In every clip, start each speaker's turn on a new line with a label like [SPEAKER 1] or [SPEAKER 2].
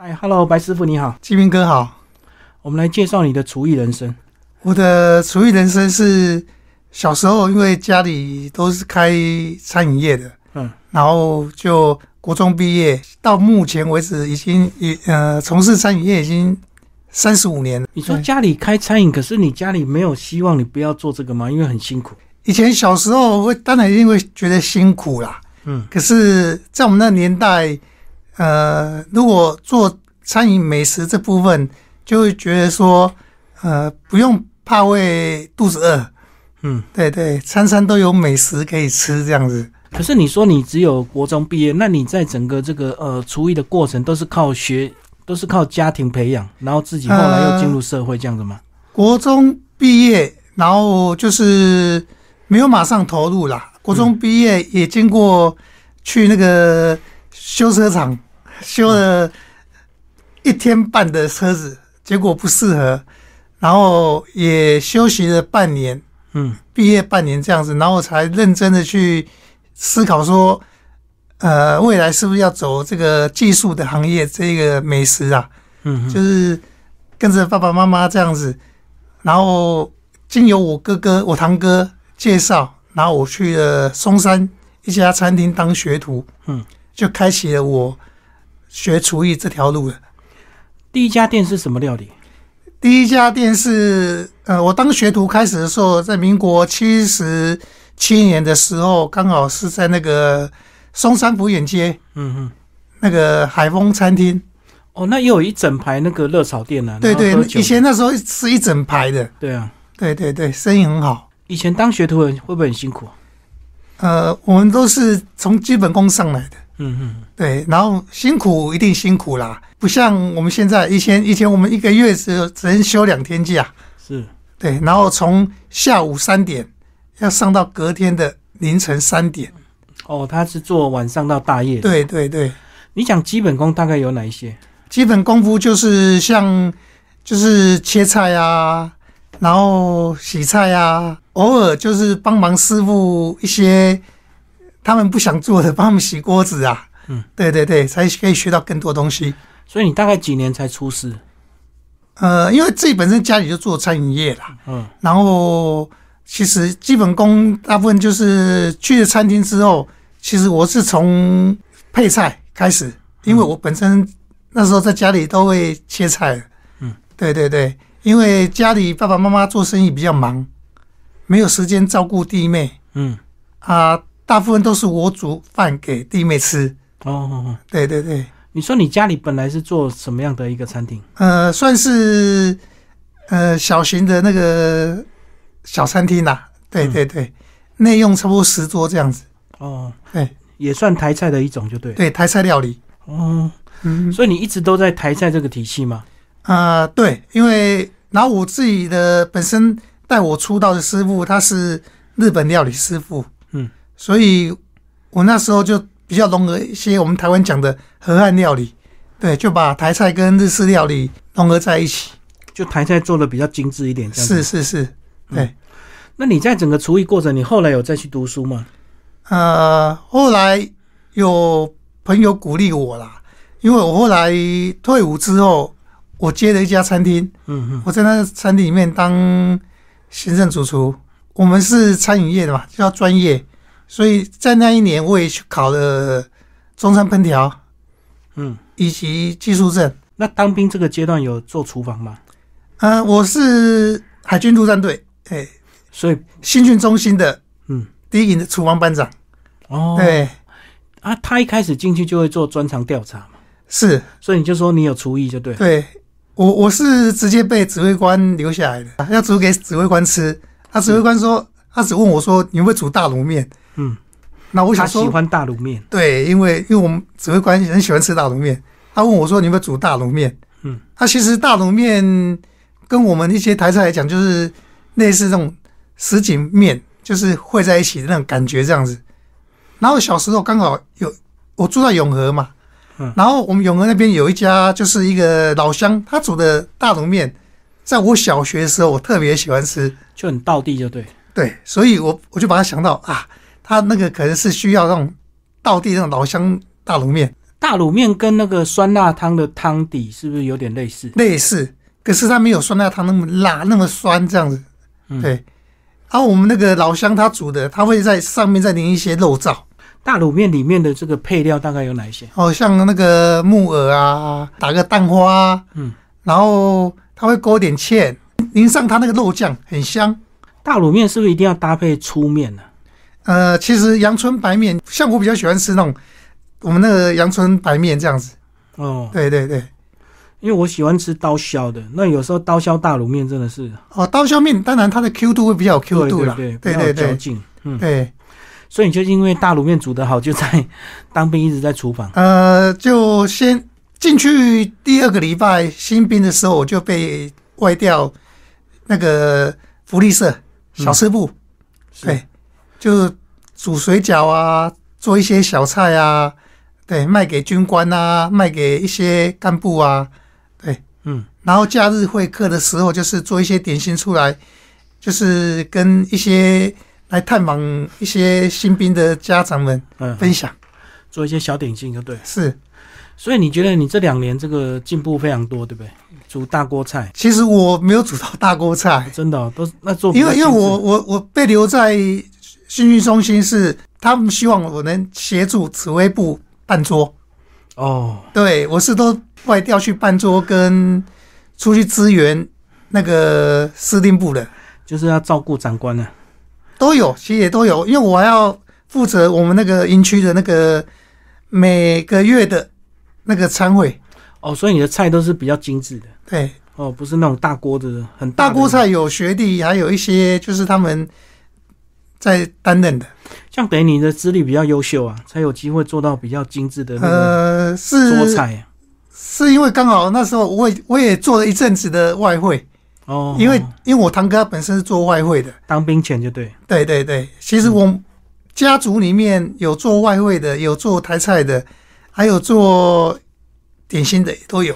[SPEAKER 1] 哎，Hello，白师傅你好，
[SPEAKER 2] 金明哥好。
[SPEAKER 1] 我们来介绍你的厨艺人生。
[SPEAKER 2] 我的厨艺人生是小时候，因为家里都是开餐饮业的，
[SPEAKER 1] 嗯，
[SPEAKER 2] 然后就国中毕业，到目前为止已经已呃从事餐饮业已经三十五年了。
[SPEAKER 1] 你说家里开餐饮，可是你家里没有希望你不要做这个吗？因为很辛苦。
[SPEAKER 2] 以前小时候会当然一定会觉得辛苦啦，
[SPEAKER 1] 嗯，
[SPEAKER 2] 可是，在我们那年代，呃，如果做餐饮美食这部分，就会觉得说，呃，不用怕会肚子饿，
[SPEAKER 1] 嗯，
[SPEAKER 2] 对对，餐餐都有美食可以吃，这样子。
[SPEAKER 1] 可是你说你只有国中毕业，那你在整个这个呃厨艺的过程都是靠学，都是靠家庭培养，然后自己后来又进入社会这样子吗？
[SPEAKER 2] 国中毕业，然后就是没有马上投入啦。国中毕业也经过去那个修车厂修了一天半的车子，结果不适合，然后也休息了半年，
[SPEAKER 1] 嗯。
[SPEAKER 2] 毕业半年这样子，然后才认真的去思考说，呃，未来是不是要走这个技术的行业，这个美食啊，
[SPEAKER 1] 嗯嗯
[SPEAKER 2] 就是跟着爸爸妈妈这样子，然后经由我哥哥、我堂哥介绍，然后我去了松山一家餐厅当学徒，
[SPEAKER 1] 嗯，
[SPEAKER 2] 就开启了我学厨艺这条路的。
[SPEAKER 1] 第一家店是什么料理？
[SPEAKER 2] 第一家店是，呃，我当学徒开始的时候，在民国七十七年的时候，刚好是在那个松山福远街
[SPEAKER 1] 嗯哼。
[SPEAKER 2] 那个海丰餐厅。
[SPEAKER 1] 哦，那也有一整排那个热炒店呢、啊。
[SPEAKER 2] 对对以前那时候是一整排的。
[SPEAKER 1] 对啊，
[SPEAKER 2] 对对对，生意很好。
[SPEAKER 1] 以前当学徒的人会不会很辛苦？
[SPEAKER 2] 呃，我们都是从基本功上来的，
[SPEAKER 1] 嗯嗯
[SPEAKER 2] 对，然后辛苦一定辛苦啦，不像我们现在以前以前我们一个月只有只能休两天假，
[SPEAKER 1] 是。
[SPEAKER 2] 对，然后从下午三点要上到隔天的凌晨三点，
[SPEAKER 1] 哦，他是做晚上到大夜的。
[SPEAKER 2] 对对对，
[SPEAKER 1] 你讲基本功大概有哪一些？
[SPEAKER 2] 基本功夫就是像就是切菜啊，然后洗菜啊，偶尔就是帮忙师傅一些他们不想做的，帮他们洗锅子啊。
[SPEAKER 1] 嗯，
[SPEAKER 2] 对对对，才可以学到更多东西。
[SPEAKER 1] 所以你大概几年才出师？
[SPEAKER 2] 呃，因为自己本身家里就做餐饮业啦，
[SPEAKER 1] 嗯
[SPEAKER 2] 然后其实基本功大部分就是去了餐厅之后，其实我是从配菜开始，因为我本身那时候在家里都会切菜。
[SPEAKER 1] 嗯，
[SPEAKER 2] 对对对，因为家里爸爸妈妈做生意比较忙，没有时间照顾弟妹
[SPEAKER 1] 嗯，
[SPEAKER 2] 啊，大部分都是我煮饭给弟妹吃。
[SPEAKER 1] 哦哦哦，
[SPEAKER 2] 对对对，
[SPEAKER 1] 你说你家里本来是做什么样的一个餐厅？
[SPEAKER 2] 呃，算是呃小型的那个小餐厅啦。对对对，内用差不多十桌这样子。
[SPEAKER 1] 哦，
[SPEAKER 2] 对
[SPEAKER 1] 也算台菜的一种，就对。
[SPEAKER 2] 对，台菜料理。
[SPEAKER 1] 哦，
[SPEAKER 2] 嗯
[SPEAKER 1] 所以你一直都在台菜这个体系吗？
[SPEAKER 2] 啊、对，因为然后我自己的本身带我出道的师傅他是日本料理师傅，
[SPEAKER 1] 嗯，
[SPEAKER 2] 所以我那时候就比较融合一些我们台湾讲的河汉料理，对，就把台菜跟日式料理融合在一起。
[SPEAKER 1] 就台菜做的比较精致一点，这样。
[SPEAKER 2] 是是是，对。
[SPEAKER 1] 那你在整个厨艺过程，你后来有再去读书吗？
[SPEAKER 2] 呃，后来有朋友鼓励我啦，因为我后来退伍之后，我接了一家餐厅，
[SPEAKER 1] 嗯嗯，
[SPEAKER 2] 我在那餐厅里面当行政主厨。我们是餐饮业的嘛，就要专业，所以在那一年我也去考了中山烹调
[SPEAKER 1] 嗯，
[SPEAKER 2] 以及技术证。
[SPEAKER 1] 那当兵这个阶段有做厨房吗？
[SPEAKER 2] 呃，我是海军陆战队，哎，
[SPEAKER 1] 所以，
[SPEAKER 2] 新训中心的
[SPEAKER 1] 嗯，
[SPEAKER 2] 第一营的厨房班长。
[SPEAKER 1] 哦，
[SPEAKER 2] 对，
[SPEAKER 1] 啊，他一开始进去就会做专长调查嘛，
[SPEAKER 2] 是，
[SPEAKER 1] 所以你就说你有厨艺就对了。
[SPEAKER 2] 对我我是直接被指挥官留下来的，要煮给指挥官吃。他指挥官说，他只问我说你会煮大卤面？
[SPEAKER 1] 嗯，
[SPEAKER 2] 那我想说，
[SPEAKER 1] 喜欢大卤面。
[SPEAKER 2] 对，因为因为我们指挥官很喜欢吃大卤面，他问我说你有没有煮大卤面？
[SPEAKER 1] 嗯，
[SPEAKER 2] 他其实大卤面跟我们一些台菜来讲，就是类似这种什锦面，就是汇在一起的那种感觉这样子。然后小时候刚好有我住在永和嘛，
[SPEAKER 1] 嗯
[SPEAKER 2] 然后我们永和那边有一家就是一个老乡，他煮的大卤面，在我小学的时候我特别喜欢吃，
[SPEAKER 1] 就很道地就对。
[SPEAKER 2] 对，所以我我就把它想到啊，他那个可能是需要那种道地那种老乡大卤面，
[SPEAKER 1] 大卤面跟那个酸辣汤的汤底是不是有点类似？
[SPEAKER 2] 类似，可是它没有酸辣汤那么辣，那么酸这样子。
[SPEAKER 1] 嗯
[SPEAKER 2] 对，然后我们那个老乡他煮的，他会在上面再淋一些肉燥，
[SPEAKER 1] 大卤面里面的这个配料大概有哪些？
[SPEAKER 2] 哦，像那个木耳啊，打个蛋花啊，
[SPEAKER 1] 嗯，
[SPEAKER 2] 然后他会勾点芡，淋上他那个肉酱，很香。
[SPEAKER 1] 大卤面是不是一定要搭配粗面呢、
[SPEAKER 2] 呃，其实阳春白面，像我比较喜欢吃那种我们那个阳春白面这样子。
[SPEAKER 1] 哦，
[SPEAKER 2] 对对对，
[SPEAKER 1] 因为我喜欢吃刀削的，那有时候刀削大卤面真的是
[SPEAKER 2] 哦，刀削面当然它的 Q 度会比较有 Q 度啦。
[SPEAKER 1] 对
[SPEAKER 2] 对
[SPEAKER 1] 比较有
[SPEAKER 2] 对。
[SPEAKER 1] 嗯，
[SPEAKER 2] 对，
[SPEAKER 1] 所以你就因为大卤面煮得好，就在当兵一直在厨房。
[SPEAKER 2] 呃，就先进去第二个礼拜新兵的时候，我就被外调那个福利社小吃部，
[SPEAKER 1] 是
[SPEAKER 2] 对，就煮水饺啊，做一些小菜啊，对，卖给军官啊，卖给一些干部啊，对，
[SPEAKER 1] 嗯，
[SPEAKER 2] 然后假日会客的时候，就是做一些点心出来，就是跟一些来探访一些新兵的家长们
[SPEAKER 1] 嗯，
[SPEAKER 2] 分享，
[SPEAKER 1] 做一些小点心就对。
[SPEAKER 2] 是。
[SPEAKER 1] 所以你觉得你这两年这个进步非常多，对不对？煮大锅菜，
[SPEAKER 2] 其实我没有煮到大锅菜，
[SPEAKER 1] 真的、哦、都那做
[SPEAKER 2] 因为因为我我我被留在训训中心是他们希望我能协助指挥部办桌，
[SPEAKER 1] 哦，
[SPEAKER 2] 对我是都外调去办桌跟出去支援那个司令部的。
[SPEAKER 1] 就是要照顾长官呢、
[SPEAKER 2] 都有，其实也都有，因为我还要负责我们那个营区的那个每个月的那个餐会，
[SPEAKER 1] 哦，所以你的菜都是比较精致的。
[SPEAKER 2] 对，
[SPEAKER 1] 哦，不是那种大锅的很
[SPEAKER 2] 大锅。菜有学弟，还有一些就是他们在担任的。
[SPEAKER 1] 像等于你的资历比较优秀啊，才有机会做到比较精致的那个
[SPEAKER 2] 呃，
[SPEAKER 1] 桌
[SPEAKER 2] 是
[SPEAKER 1] 菜。
[SPEAKER 2] 是因为刚好那时候我也我也做了一阵子的外汇，
[SPEAKER 1] 哦，
[SPEAKER 2] 因为因为我堂哥他本身是做外汇的，
[SPEAKER 1] 当兵前就对，
[SPEAKER 2] 对对对，其实我家族里面有做外汇的，有做台菜的，还有做点心的都有。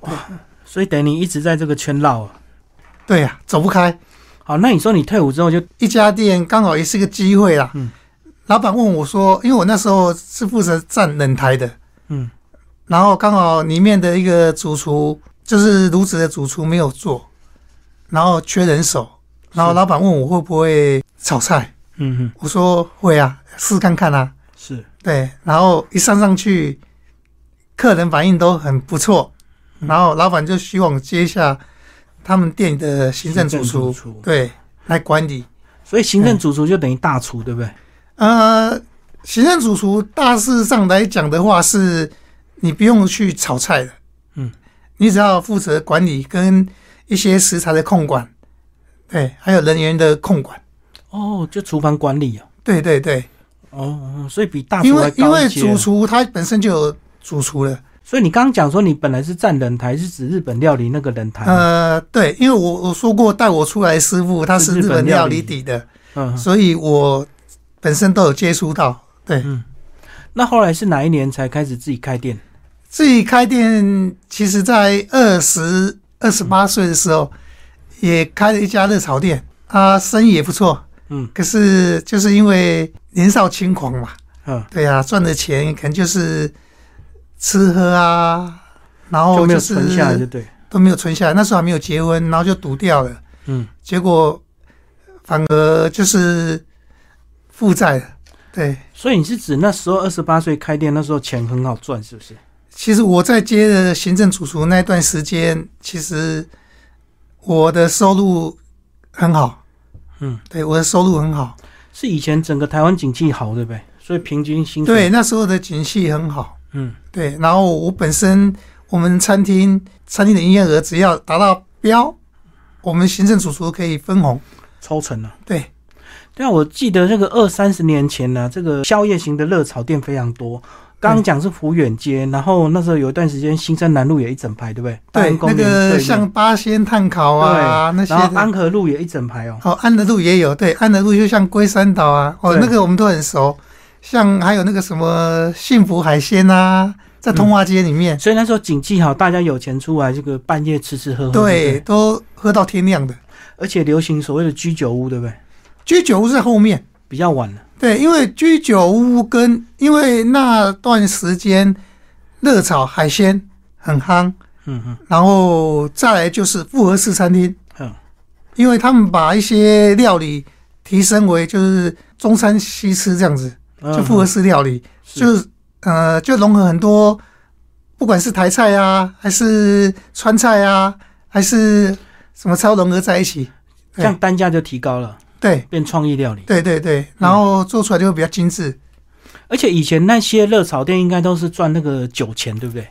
[SPEAKER 1] 哇所以等于你一直在这个圈绕啊。
[SPEAKER 2] 对呀、走不开。
[SPEAKER 1] 好，那你说你退伍之后就
[SPEAKER 2] 一家店刚好也是个机会啦。
[SPEAKER 1] 嗯，
[SPEAKER 2] 老板问我说，因为我那时候是负责站冷台的，
[SPEAKER 1] 嗯。
[SPEAKER 2] 然后刚好里面的一个主厨就是炉子的主厨没有做，然后缺人手，然后老板问我会不会炒菜，
[SPEAKER 1] 嗯哼。
[SPEAKER 2] 我说会啊，试看看啊。
[SPEAKER 1] 是。
[SPEAKER 2] 对，然后一上上去，客人反应都很不错，
[SPEAKER 1] 嗯。
[SPEAKER 2] 然后老板就希望接下他们店的行政主
[SPEAKER 1] 行
[SPEAKER 2] 厨，对，来管理。
[SPEAKER 1] 所以行政主厨就等于大厨，对不对？
[SPEAKER 2] 呃，行政主厨大致上来讲的话，是你不用去炒菜的，
[SPEAKER 1] 嗯，
[SPEAKER 2] 你只要负责管理跟一些食材的控管，对，还有人员的控管，
[SPEAKER 1] 哦，就厨房管理啊。
[SPEAKER 2] 对对对，
[SPEAKER 1] 哦哦，所以比大
[SPEAKER 2] 因为因为主厨他本身就有主厨了，
[SPEAKER 1] 所以你刚刚讲说你本来是站冷台，是指日本料理那个冷台吗？
[SPEAKER 2] 呃，对，因为我我说过带我出来的师傅他
[SPEAKER 1] 是日
[SPEAKER 2] 本料
[SPEAKER 1] 理
[SPEAKER 2] 理底的，
[SPEAKER 1] 嗯，
[SPEAKER 2] 所以我本身都有接触到，对，
[SPEAKER 1] 嗯。那后来是哪一年才开始自己开店？
[SPEAKER 2] 自己开店，其实在二十二十八岁的时候，也开了一家热炒店，啊，生意也不错。
[SPEAKER 1] 嗯
[SPEAKER 2] 可是就是因为年少轻狂嘛，
[SPEAKER 1] 嗯，
[SPEAKER 2] 对呀、赚的钱可能就是吃喝啊，然后
[SPEAKER 1] 就没有
[SPEAKER 2] 是
[SPEAKER 1] 存下来，就对。
[SPEAKER 2] 都没有存下来。那时候还没有结婚，然后就赌掉了，
[SPEAKER 1] 嗯，
[SPEAKER 2] 结果反而就是负债了。对，
[SPEAKER 1] 所以你是指那时候二十八岁开店，那时候钱很好赚，是不是？
[SPEAKER 2] 其实我在接的行政主厨那段时间，其实我的收入很好，
[SPEAKER 1] 嗯，
[SPEAKER 2] 对，我的收入很好，
[SPEAKER 1] 是以前整个台湾景气好，对不对？所以平均薪水
[SPEAKER 2] 对，，那时候的景气很好，
[SPEAKER 1] 嗯，
[SPEAKER 2] 对，然后我本身我们餐厅餐厅的营业额只要达到标，我们行政主厨可以分红，
[SPEAKER 1] 抽成了。
[SPEAKER 2] 对，
[SPEAKER 1] 对啊，我记得这个二三十年前呢、这个宵夜型的热炒店非常多。刚刚讲是福远街，然后那时候有一段时间新生南路也一整排，对不对？大
[SPEAKER 2] 对那个像八仙炭烤啊那些
[SPEAKER 1] 然后。安和路也一整排哦。
[SPEAKER 2] 哦，安德路也有，对，安德路就像龟山岛啊，哦，那个我们都很熟。像还有那个什么幸福海鲜啊，在通化街里面，
[SPEAKER 1] 所以那时候景气好，大家有钱出来，这个半夜吃吃喝喝，
[SPEAKER 2] 对，
[SPEAKER 1] 不
[SPEAKER 2] 都喝到天亮的。
[SPEAKER 1] 而且流行所谓的居酒屋，对不对？
[SPEAKER 2] 居酒屋在后面，
[SPEAKER 1] 比较晚了，
[SPEAKER 2] 对，因为居酒屋跟因为那段时间热炒海鲜很夯，
[SPEAKER 1] 嗯嗯。
[SPEAKER 2] 然后再来就是复合式餐厅，
[SPEAKER 1] 嗯，
[SPEAKER 2] 因为他们把一些料理提升为就是中餐西吃这样子，
[SPEAKER 1] 嗯，
[SPEAKER 2] 就复合式料理，
[SPEAKER 1] 是
[SPEAKER 2] 就是呃就融合很多，不管是台菜啊，还是川菜啊，还是什么菜都融合在一起。
[SPEAKER 1] 这样单价就提高了，
[SPEAKER 2] 对
[SPEAKER 1] 变创意料理。
[SPEAKER 2] 对对对，然后做出来就会比较精致。
[SPEAKER 1] 而且以前那些热炒店应该都是赚那个酒钱，对不对？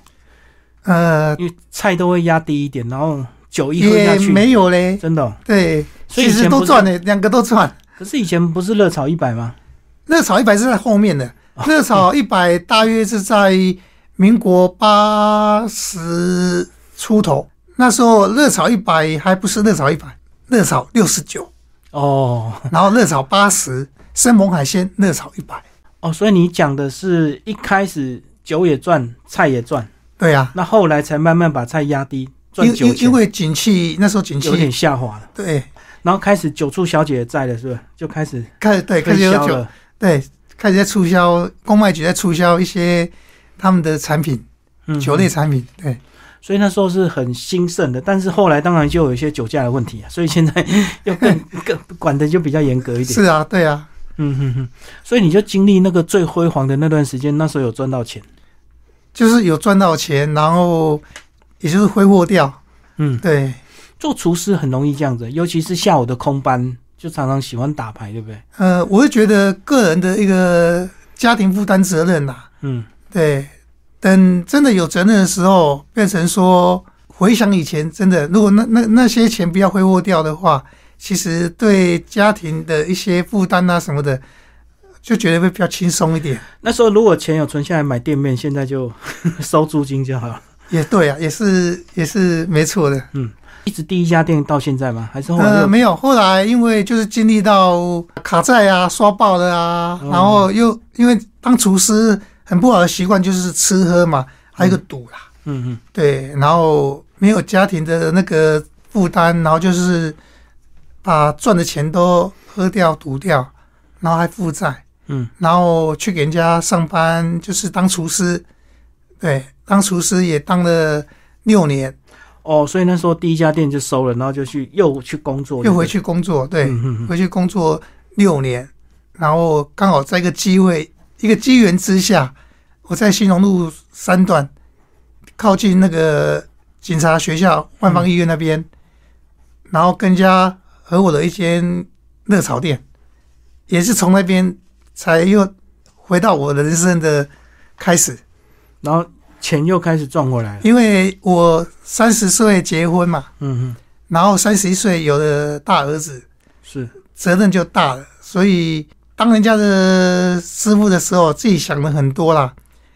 [SPEAKER 2] 呃，
[SPEAKER 1] 因为菜都会压低一点，然后酒一喝下去，
[SPEAKER 2] 没有嘞，
[SPEAKER 1] 真的哦、
[SPEAKER 2] 对，
[SPEAKER 1] 所以
[SPEAKER 2] 其实
[SPEAKER 1] 以前
[SPEAKER 2] 都赚嘞，两个都赚。
[SPEAKER 1] 可是以前不是热炒一百吗？
[SPEAKER 2] 热炒一百是在后面的，
[SPEAKER 1] 哦
[SPEAKER 2] 热炒一百大约是在民国八十出头，那时候热炒一百还不是热炒一百，热炒六十九，
[SPEAKER 1] 哦
[SPEAKER 2] 然后热炒八十，生猛海鲜热炒一百。
[SPEAKER 1] 哦，所以你讲的是一开始酒也赚，菜也赚，
[SPEAKER 2] 对呀、
[SPEAKER 1] 那后来才慢慢把菜压低，赚酒钱，
[SPEAKER 2] 因因因为景气那时候景气
[SPEAKER 1] 有点，下滑了。
[SPEAKER 2] 对，
[SPEAKER 1] 然后开始酒醋小姐也在了，是不是？就开始
[SPEAKER 2] 开始对开始有酒。对，开始在促销，公卖局在促销一些他们的产品，
[SPEAKER 1] 嗯
[SPEAKER 2] 酒类产品，对。
[SPEAKER 1] 所以那时候是很兴盛的，但是后来当然就有一些酒驾的问题啊，所以现在要更 更管的就比较严格一点。
[SPEAKER 2] 是啊，对啊，
[SPEAKER 1] 嗯哼哼，所以你就经历那个最辉煌的那段时间，那时候有赚到钱。
[SPEAKER 2] 就是有赚到钱，然后也就是挥霍掉，
[SPEAKER 1] 嗯，
[SPEAKER 2] 对。
[SPEAKER 1] 做厨师很容易这样子，尤其是下午的空班，就常常喜欢打牌，对不对？
[SPEAKER 2] 呃，我会觉得个人的一个家庭负担责任呐、
[SPEAKER 1] 嗯，
[SPEAKER 2] 对，等真的有责任的时候，变成说回想以前，真的如果那那那些钱不要挥霍掉的话，其实对家庭的一些负担啊什么的，就觉得会比较轻松一点。
[SPEAKER 1] 那时候如果钱有存下来买店面，现在就收租金就好了。
[SPEAKER 2] 也对啊，也是也是没错的。
[SPEAKER 1] 一直第一家店到现在吗？还是后来
[SPEAKER 2] 呃，没有，后来因为就是经历到卡债啊、刷爆了啊，
[SPEAKER 1] 哦。
[SPEAKER 2] 然后又因为当厨师很不好的习惯就是吃喝嘛，还有一个赌啦，
[SPEAKER 1] 嗯嗯。
[SPEAKER 2] 对，然后没有家庭的那个负担，然后就是把赚的钱都喝掉、赌掉，然后还负债，
[SPEAKER 1] 嗯，
[SPEAKER 2] 然后去给人家上班，就是当厨师，对，当厨师也当了六年，
[SPEAKER 1] 哦，所以那时候第一家店就收了，然后就去又去工作，
[SPEAKER 2] 又回去工作，对，回去工作六年，然后刚好在一个机会、一个机缘之下，我在新荣路三段，靠近那个警察学校万方医院那边，然后跟人家合伙的一间热炒店，也是从那边才又回到我人生的开始，
[SPEAKER 1] 然后钱又开始赚回来了。
[SPEAKER 2] 因为我三十岁结婚嘛，
[SPEAKER 1] 嗯嗯，
[SPEAKER 2] 然后三十一岁有了大儿子。
[SPEAKER 1] 是，
[SPEAKER 2] 责任就大了。所以当人家的师傅的时候，自己想了很多啦。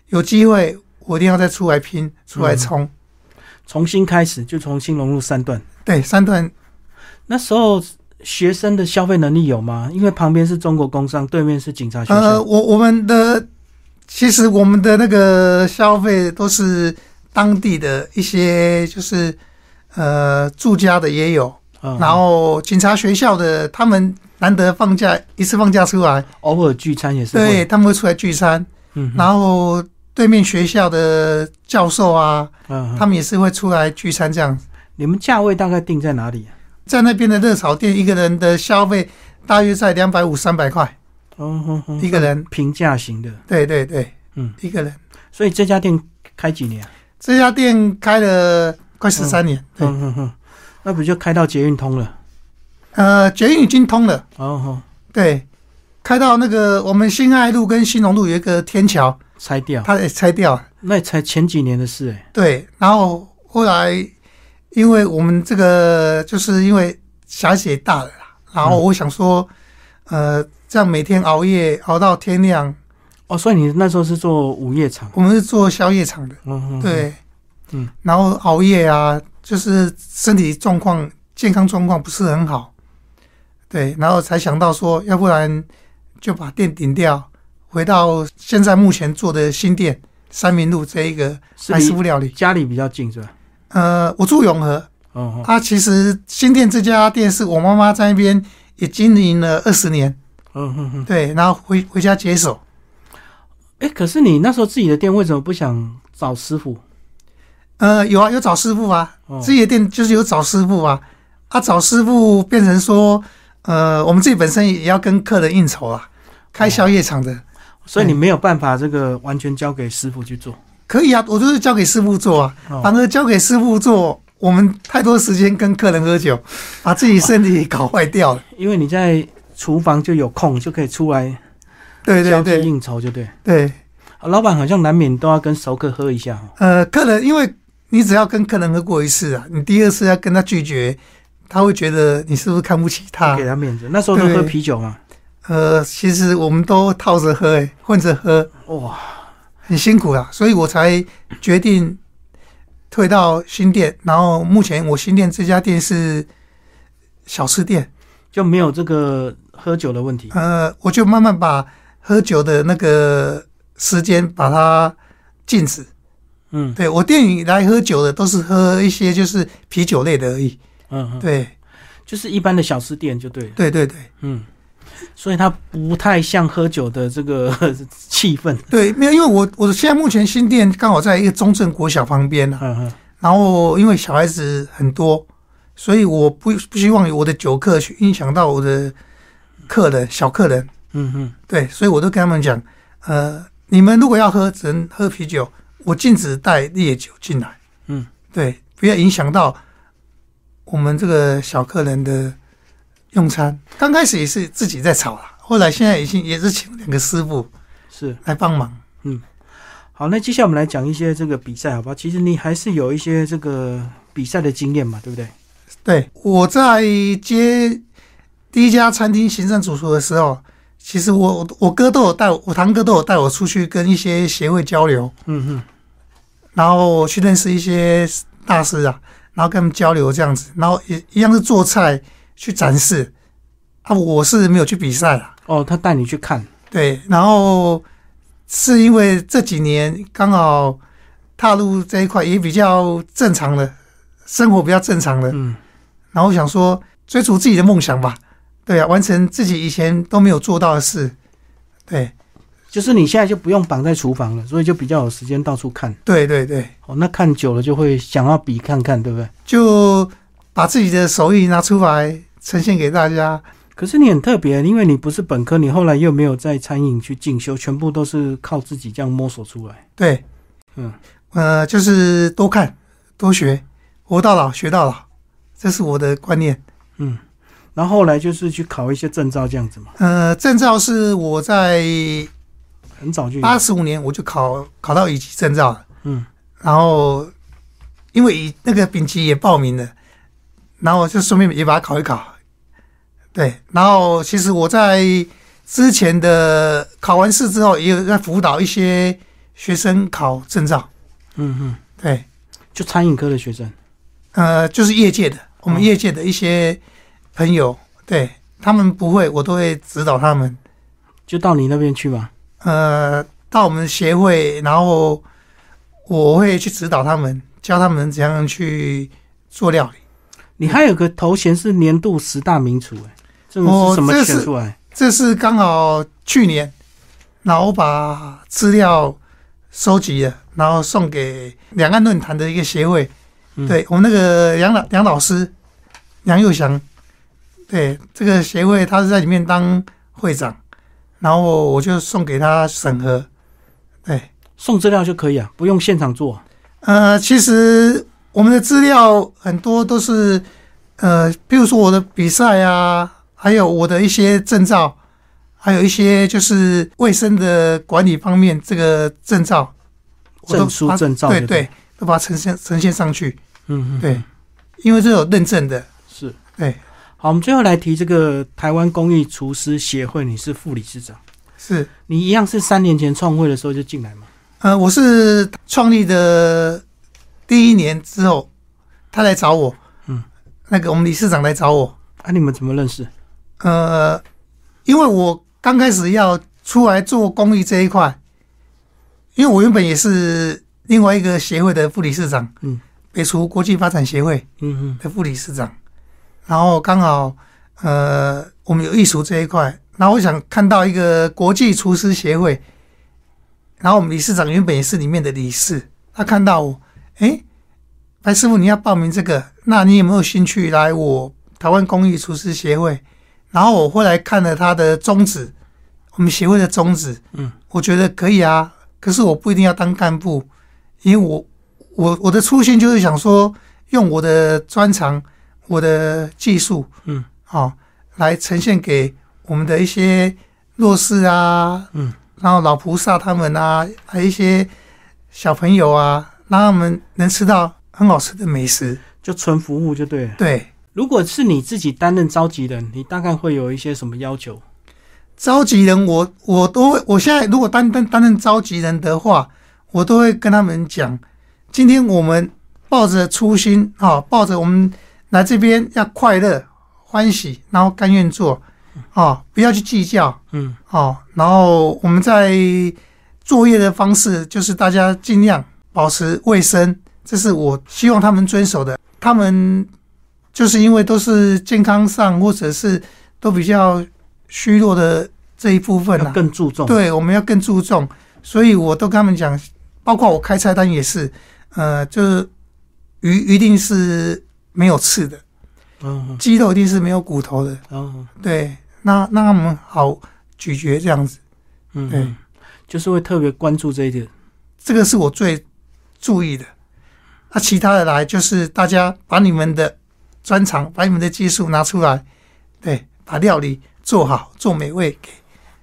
[SPEAKER 2] 有机会我一定要再出来拼，出来冲。
[SPEAKER 1] 重新开始就重新融入三段。
[SPEAKER 2] 对，三段
[SPEAKER 1] 那时候学生的消费能力有吗？因为旁边是中国工商，对面是警察学校。
[SPEAKER 2] 呃，我我们的其实我们的那个消费都是当地的一些，就是呃住家的也有，
[SPEAKER 1] 嗯
[SPEAKER 2] 然后警察学校的他们难得放假一次放假出来，
[SPEAKER 1] 偶尔聚餐也是。
[SPEAKER 2] 对，他们会出来聚餐，
[SPEAKER 1] 嗯，
[SPEAKER 2] 然后对面学校的教授啊，
[SPEAKER 1] 嗯
[SPEAKER 2] 他们也是会出来聚餐这样。
[SPEAKER 1] 你们价位大概定在哪里啊？
[SPEAKER 2] 在那边的热炒店，一个人的消费大约在两百五、三百块
[SPEAKER 1] 嗯哼哼，
[SPEAKER 2] 一个人。
[SPEAKER 1] 平价型的。
[SPEAKER 2] 对对对，
[SPEAKER 1] 嗯，
[SPEAKER 2] 一个人。
[SPEAKER 1] 所以这家店开几年啊？
[SPEAKER 2] 这家店开了快十三年，对，
[SPEAKER 1] 嗯哼哼，那不就开到捷运通了？
[SPEAKER 2] 呃，捷运已经通了，
[SPEAKER 1] 哦吼，
[SPEAKER 2] 对，开到那个我们新爱路跟新隆路有一个天桥，
[SPEAKER 1] 拆掉，
[SPEAKER 2] 它也拆掉。了，
[SPEAKER 1] 那也才前几年的事哎。
[SPEAKER 2] 对，然后后来因为我们这个就是因为小孩子也大了啦，然后我想说，呃，这样每天熬夜熬到天亮，
[SPEAKER 1] 哦，所以你那时候是做午夜场？
[SPEAKER 2] 我们是做宵夜场的。
[SPEAKER 1] 嗯哼，
[SPEAKER 2] 对，
[SPEAKER 1] 嗯，
[SPEAKER 2] 然后熬夜啊，就是身体状况、健康状况不是很好，对，然后才想到说，要不然就把店顶掉，回到现在目前做的新店三明路这一个
[SPEAKER 1] 是
[SPEAKER 2] 白师
[SPEAKER 1] 离
[SPEAKER 2] 傅料理。
[SPEAKER 1] 家里比较近是吧？
[SPEAKER 2] 呃，我住永和，
[SPEAKER 1] 哦哦，
[SPEAKER 2] 啊，其实新店这家店是我妈妈在那边也经营了二十年，
[SPEAKER 1] 嗯哼哼。
[SPEAKER 2] 对，然后回回家接手。
[SPEAKER 1] 哎，可是你那时候自己的店为什么不想找师傅？
[SPEAKER 2] 呃，有啊，有找师傅啊，
[SPEAKER 1] 哦
[SPEAKER 2] 自己的店就是有找师傅啊，啊，找师傅变成说，呃，我们自己本身也要跟客人应酬啊，开宵夜场的。
[SPEAKER 1] 所以你没有办法这个完全交给师傅去做。
[SPEAKER 2] 可以啊，我就是交给师傅做啊，
[SPEAKER 1] 哦
[SPEAKER 2] 反正交给师傅做，我们太多时间跟客人喝酒，把自己身体搞坏掉了。
[SPEAKER 1] 因为你在厨房就有空，就可以出来
[SPEAKER 2] 对对对
[SPEAKER 1] 应酬，就对。
[SPEAKER 2] 对，
[SPEAKER 1] 啊老板好像难免都要跟熟客喝一下哦。
[SPEAKER 2] 呃，客人因为你只要跟客人喝过一次啊，你第二次要跟他拒绝，他会觉得你是不是看不起他
[SPEAKER 1] 给？他面子。那时候都喝啤酒嘛，
[SPEAKER 2] 呃，其实我们都套着喝、欸，混着喝，
[SPEAKER 1] 哇，
[SPEAKER 2] 很辛苦啊，所以我才决定退到新店。然后目前我新店这家店是小吃店，
[SPEAKER 1] 就没有这个喝酒的问题。
[SPEAKER 2] 呃，我就慢慢把喝酒的那个时间把它禁止。
[SPEAKER 1] 嗯
[SPEAKER 2] 对我店里来喝酒的都是喝一些就是啤酒类的而已。
[SPEAKER 1] 嗯嗯，
[SPEAKER 2] 对
[SPEAKER 1] 就是一般的小吃店就对了。
[SPEAKER 2] 对对对
[SPEAKER 1] 嗯，所以它不太像喝酒的这个 气氛。
[SPEAKER 2] 对，没有，因为我我现在目前新店刚好在一个中正国小旁边啊，
[SPEAKER 1] 嗯嗯
[SPEAKER 2] 然后因为小孩子很多，所以我不不希望我的酒客去影响到我的客人小客人。
[SPEAKER 1] 嗯嗯，
[SPEAKER 2] 对，所以我都跟他们讲，呃，你们如果要喝，只能喝啤酒，我禁止带烈酒进来。
[SPEAKER 1] 嗯，
[SPEAKER 2] 对，不要影响到我们这个小客人的用餐。刚开始也是自己在炒啦，后来现在已经也是请两个师傅
[SPEAKER 1] 是。
[SPEAKER 2] 来帮忙。
[SPEAKER 1] 嗯好，那接下来我们来讲一些这个比赛，好不好？其实你还是有一些这个比赛的经验嘛，对不对？
[SPEAKER 2] 对，我在接第一家餐厅行政主厨的时候，其实我我我哥都有带我，我堂哥都有带我出去跟一些协会交流。
[SPEAKER 1] 嗯嗯，
[SPEAKER 2] 然后去认识一些大师啊，然后跟他们交流这样子，然后也一样是做菜去展示。啊。我是没有去比赛啦，
[SPEAKER 1] 哦，他带你去看，
[SPEAKER 2] 对，然后是因为这几年刚好踏入这一块也比较正常的，生活比较正常的，
[SPEAKER 1] 嗯，
[SPEAKER 2] 然后想说追逐自己的梦想吧，对啊，完成自己以前都没有做到的事，对
[SPEAKER 1] 就是你现在就不用绑在厨房了，所以就比较有时间到处看。
[SPEAKER 2] 对对对，
[SPEAKER 1] 哦，那看久了就会想要比看看，对不对？
[SPEAKER 2] 就把自己的手艺拿出来呈现给大家。
[SPEAKER 1] 可是你很特别，因为你不是本科，你后来又没有在餐饮去进修，全部都是靠自己这样摸索出来。
[SPEAKER 2] 对，
[SPEAKER 1] 嗯，
[SPEAKER 2] 呃，就是多看多学，活到老学到老，这是我的观念。
[SPEAKER 1] 嗯，然后后来就是去考一些证照这样子嘛，
[SPEAKER 2] 呃，证照是我在
[SPEAKER 1] 很早就有。
[SPEAKER 2] 八十五年我就考考到乙级证照了，
[SPEAKER 1] 嗯。
[SPEAKER 2] 然后因为乙那个丙级也报名了，然后就顺便也把它考一考。对，然后其实我在之前的考完试之后，也有在辅导一些学生考证照。
[SPEAKER 1] 嗯嗯，
[SPEAKER 2] 对，
[SPEAKER 1] 就餐饮科的学生。
[SPEAKER 2] 呃，就是业界的，我们
[SPEAKER 1] 哦。
[SPEAKER 2] 业界的一些朋友，对他们不会，我都会指导他们。
[SPEAKER 1] 就到你那边去吧。
[SPEAKER 2] 呃，到我们协会，然后我会去指导他们，教他们怎样去做料理。
[SPEAKER 1] 你还有个头衔是年度十大名厨，哎，这个
[SPEAKER 2] 哦
[SPEAKER 1] 是什么
[SPEAKER 2] 这是
[SPEAKER 1] 选出来？
[SPEAKER 2] 这是刚好去年，然后我把资料收集了，然后送给两岸论坛的一个协会。
[SPEAKER 1] 嗯
[SPEAKER 2] 对我们那个杨老杨老师杨佑祥，对这个协会他是在里面当会长，然后我就送给他审核。对，
[SPEAKER 1] 送资料就可以啊，不用现场做。
[SPEAKER 2] 呃，其实我们的资料很多都是，呃，比如说我的比赛啊，还有我的一些证照，还有一些就是卫生的管理方面这个证照，我都
[SPEAKER 1] 证书证照
[SPEAKER 2] 对对，都把它呈现呈现上去。
[SPEAKER 1] 嗯嗯，
[SPEAKER 2] 对，因为这有认证的。
[SPEAKER 1] 是。
[SPEAKER 2] 对，
[SPEAKER 1] 好，我们最后来提这个台湾公益厨师协会，你是副理事长，
[SPEAKER 2] 是，
[SPEAKER 1] 你一样是三年前创会的时候就进来吗？
[SPEAKER 2] 呃，我是创立的第一年之后，他来找我，
[SPEAKER 1] 嗯，
[SPEAKER 2] 那个我们理事长来找我，
[SPEAKER 1] 啊，你们怎么认识？
[SPEAKER 2] 呃，因为我刚开始要出来做公益这一块，因为我原本也是另外一个协会的副理事长，
[SPEAKER 1] 嗯，
[SPEAKER 2] 北厨国际发展协会
[SPEAKER 1] 嗯嗯
[SPEAKER 2] 的副理事长，然后刚好呃我们有艺术这一块，然后我想看到一个国际厨师协会，然后我们理事长原本也是里面的理事，他看到我，哎，白师傅你要报名这个，那你有没有兴趣来我台湾公益厨师协会？然后我后来看了他的宗旨，我们协会的宗旨，
[SPEAKER 1] 嗯，
[SPEAKER 2] 我觉得可以啊。可是我不一定要当干部，因为我我我的初心就是想说，用我的专长、我的技术，
[SPEAKER 1] 嗯，
[SPEAKER 2] 好、来呈现给我们的一些弱势啊，
[SPEAKER 1] 嗯，
[SPEAKER 2] 然后老菩萨他们啊，还有一些小朋友啊，让他们能吃到很好吃的美食。
[SPEAKER 1] 就纯服务就对了。
[SPEAKER 2] 对，
[SPEAKER 1] 如果是你自己担任召集人，你大概会有一些什么要求？
[SPEAKER 2] 召集人我我都会，我现在如果担担担任召集人的话，我都会跟他们讲，今天我们抱着初心啊，抱着我们来这边要快乐、欢喜，然后甘愿做哦，不要去计较
[SPEAKER 1] 嗯
[SPEAKER 2] 哦。然后我们在作业的方式就是大家尽量保持卫生，这是我希望他们遵守的。他们就是因为都是健康上或者是都比较虚弱的这一部分
[SPEAKER 1] 要
[SPEAKER 2] 啊，
[SPEAKER 1] 更注重。，
[SPEAKER 2] 对，我们要更注重。所以我都跟他们讲，包括我开菜单也是，呃，就是鱼一定是没有刺的，
[SPEAKER 1] 嗯嗯
[SPEAKER 2] 鸡肉一定是没有骨头的，
[SPEAKER 1] 嗯
[SPEAKER 2] 对，那那他们好咀嚼这样子。对
[SPEAKER 1] 嗯对，就是会特别关注这一点。
[SPEAKER 2] 这个是我最注意的。那、其他的来就是大家把你们的专长、把你们的技术拿出来，对，把料理做好、做美味给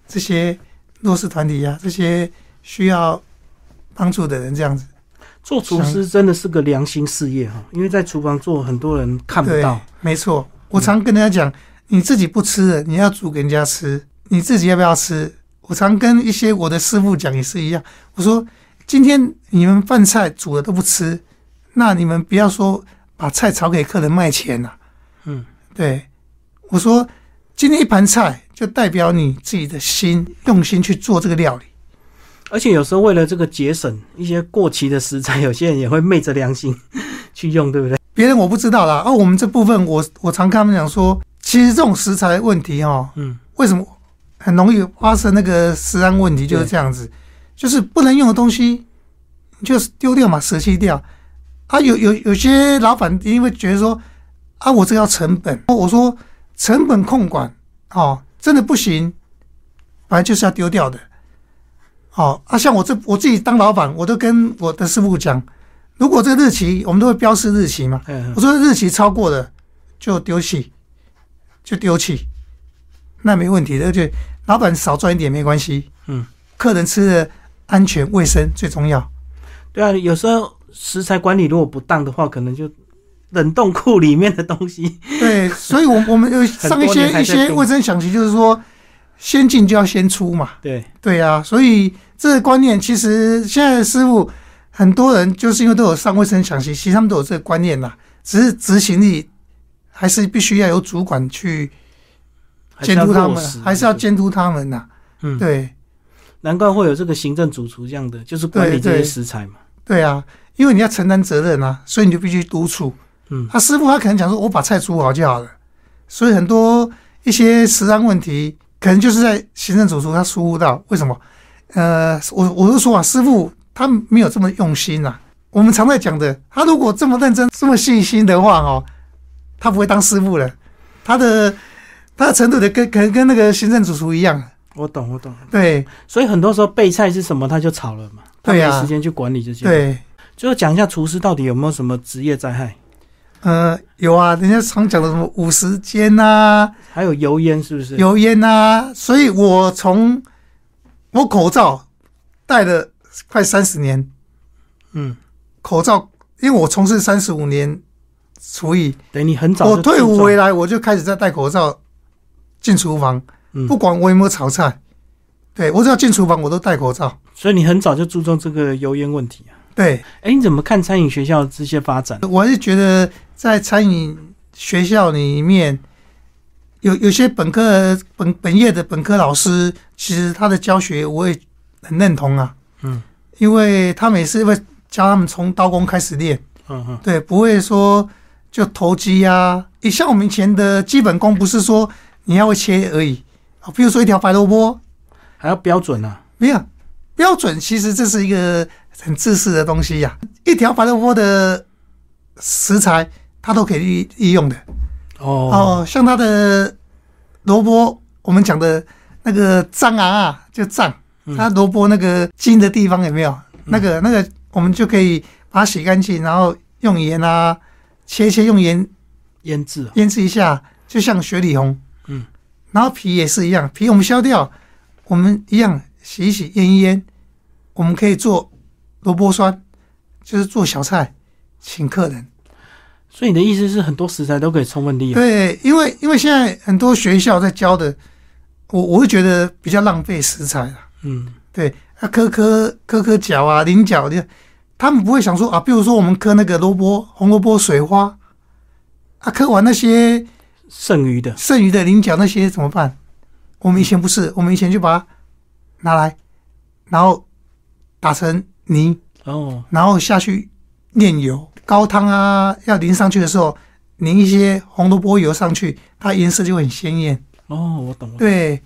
[SPEAKER 2] 这些弱势团体啊，这些需要帮助的人，这样子。
[SPEAKER 1] 做厨师真的是个良心事业哈，因为在厨房做，很多人看不到。，
[SPEAKER 2] 没错。我常跟人家讲，你自己不吃的，你要煮给人家吃，你自己要不要吃？我常跟一些我的师傅讲也是一样，我说今天你们饭菜煮的都不吃，那你们不要说把菜炒给客人卖钱呐、
[SPEAKER 1] 嗯，
[SPEAKER 2] 对，我说今天一盘菜就代表你自己的心用心去做这个料理。
[SPEAKER 1] 而且有时候为了这个节省一些过期的食材，有些人也会昧着良心 去用，对不对？
[SPEAKER 2] 别人我不知道啦，而、我们这部分我我常跟他们讲说，其实这种食材问题哦，
[SPEAKER 1] 嗯
[SPEAKER 2] 为什么很容易发生那个食安问题？就是这样子，就是不能用的东西，你就是丢掉嘛，舍弃掉。啊，有有有些老板因为觉得说，啊，我这要成本，我说成本控管哦，真的不行，反正就是要丢掉的。哦，啊，像我这我自己当老板，我都跟我的师傅讲，如果这个日期我们都会标示日期嘛，
[SPEAKER 1] 嗯
[SPEAKER 2] 我说日期超过了就丢弃，就丢弃，那没问题的，而且老板少赚一点没关系。
[SPEAKER 1] 嗯，
[SPEAKER 2] 客人吃的安全卫生最重要。
[SPEAKER 1] 对啊，有时候食材管理如果不当的话，可能就冷冻库里面的东西，
[SPEAKER 2] 对，所以我我们有上一些一些卫生详情，就是说先进就要先出嘛。
[SPEAKER 1] 对，
[SPEAKER 2] 对啊，所以这个观念其实现在的师傅很多人就是因为都有上卫生详习，其实他们都有这个观念啦，只是执行力还是必须要由主管去监督他们，还是要监督他们呐。
[SPEAKER 1] 嗯，
[SPEAKER 2] 对
[SPEAKER 1] 难怪会有这个行政主厨这样的，就是管理这些食材嘛。
[SPEAKER 2] 对啊，因为你要承担责任啊，所以你就必须督促。
[SPEAKER 1] 嗯
[SPEAKER 2] 他师傅他可能讲说，我把菜煮好就好了，所以很多一些食安问题，可能就是在行政主厨他疏忽到。为什么？呃，我我是说啊，师傅他没有这么用心啊。我们常在讲的，他如果这么认真、这么细心的话哦，他不会当师傅了。他的他的程度的跟可能跟那个行政主厨一样。
[SPEAKER 1] 我懂，我懂。
[SPEAKER 2] 对
[SPEAKER 1] 所以很多时候备菜是什么，他就炒了嘛，他没
[SPEAKER 2] 对啊
[SPEAKER 1] 时间去管理这些。，
[SPEAKER 2] 对，
[SPEAKER 1] 最后讲一下厨师到底有没有什么职业灾害，
[SPEAKER 2] 呃，有啊，人家常讲的什么五十间呐、
[SPEAKER 1] 还有油烟是不是？
[SPEAKER 2] 油烟呐、所以我从我口罩戴了快三十年，
[SPEAKER 1] 嗯，
[SPEAKER 2] 口罩，因为我从事三十五年厨艺，
[SPEAKER 1] 等于你很早
[SPEAKER 2] 我退伍回来我就开始在戴口罩进厨房，
[SPEAKER 1] 嗯
[SPEAKER 2] 不管我有没有炒菜，对我只要进厨房我都戴口罩。
[SPEAKER 1] 所以你很早就注重这个油烟问题啊。
[SPEAKER 2] 对
[SPEAKER 1] 哎，你怎么看餐饮学校这些发展？
[SPEAKER 2] 我还是觉得在餐饮学校里面。有有些本科本本业的本科老师，其实他的教学我也很认同啊。
[SPEAKER 1] 嗯
[SPEAKER 2] 因为他们也是会教他们从刀工开始练，
[SPEAKER 1] 嗯嗯，
[SPEAKER 2] 对，不会说就投机呀、你像我们以前的基本功，不是说你要会切而已啊，比如说一条白萝卜，
[SPEAKER 1] 还要标准啊。
[SPEAKER 2] 没有标准，其实这是一个很自私的东西呀、一条白萝卜的食材，它都可以利利用的。
[SPEAKER 1] 哦，
[SPEAKER 2] 哦，像它的萝卜，我们讲的那个脏啊啊，就脏，
[SPEAKER 1] 嗯
[SPEAKER 2] 它萝卜那个筋的地方有没有？那个那个，我们就可以把它洗干净，然后用盐啊切一切，用盐
[SPEAKER 1] 腌制啊，
[SPEAKER 2] 腌制一下，就像雪里红。
[SPEAKER 1] 嗯，
[SPEAKER 2] 然后皮也是一样，皮我们削掉，我们一样洗一洗，腌一腌，我们可以做萝卜酸，就是做小菜，请客人。
[SPEAKER 1] 所以你的意思是很多食材都可以充分利用？
[SPEAKER 2] 对，因为因为现在很多学校在教的，我我会觉得比较浪费食材了。
[SPEAKER 1] 嗯，
[SPEAKER 2] 对，啊，磕磕磕磕角啊，菱角的，他们不会想说啊，比如说我们磕那个萝卜，红萝卜水花，啊，磕完那些
[SPEAKER 1] 剩余的，
[SPEAKER 2] 剩余的菱角那些怎么办？我们以前不是，我们以前就把它拿来，然后打成泥，
[SPEAKER 1] 哦，
[SPEAKER 2] 然后下去炼油，高汤啊要淋上去的时候，淋一些红萝卜油上去，它颜色就会很鲜艳。
[SPEAKER 1] 哦，我懂了。
[SPEAKER 2] 对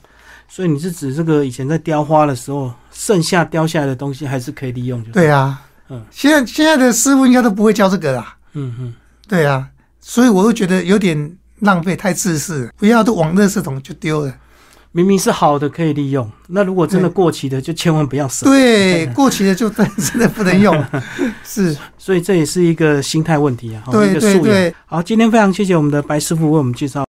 [SPEAKER 1] 所以你是指这个以前在雕花的时候，剩下雕下来的东西还是可以利用，就？
[SPEAKER 2] 对啊，
[SPEAKER 1] 嗯
[SPEAKER 2] 现在现在的师傅应该都不会教这个啦。
[SPEAKER 1] 嗯嗯，
[SPEAKER 2] 对啊，所以我又觉得有点浪费，太自私了，不要都往垃圾桶就丢了。
[SPEAKER 1] 明明是好的可以利用，那如果真的过期的，就千万不要舍。
[SPEAKER 2] 对，过期的就真真的不能用。是，
[SPEAKER 1] 所以这也是一个心态问题啊，一个素养。好，今天非常谢谢我们的白师傅为我们介绍。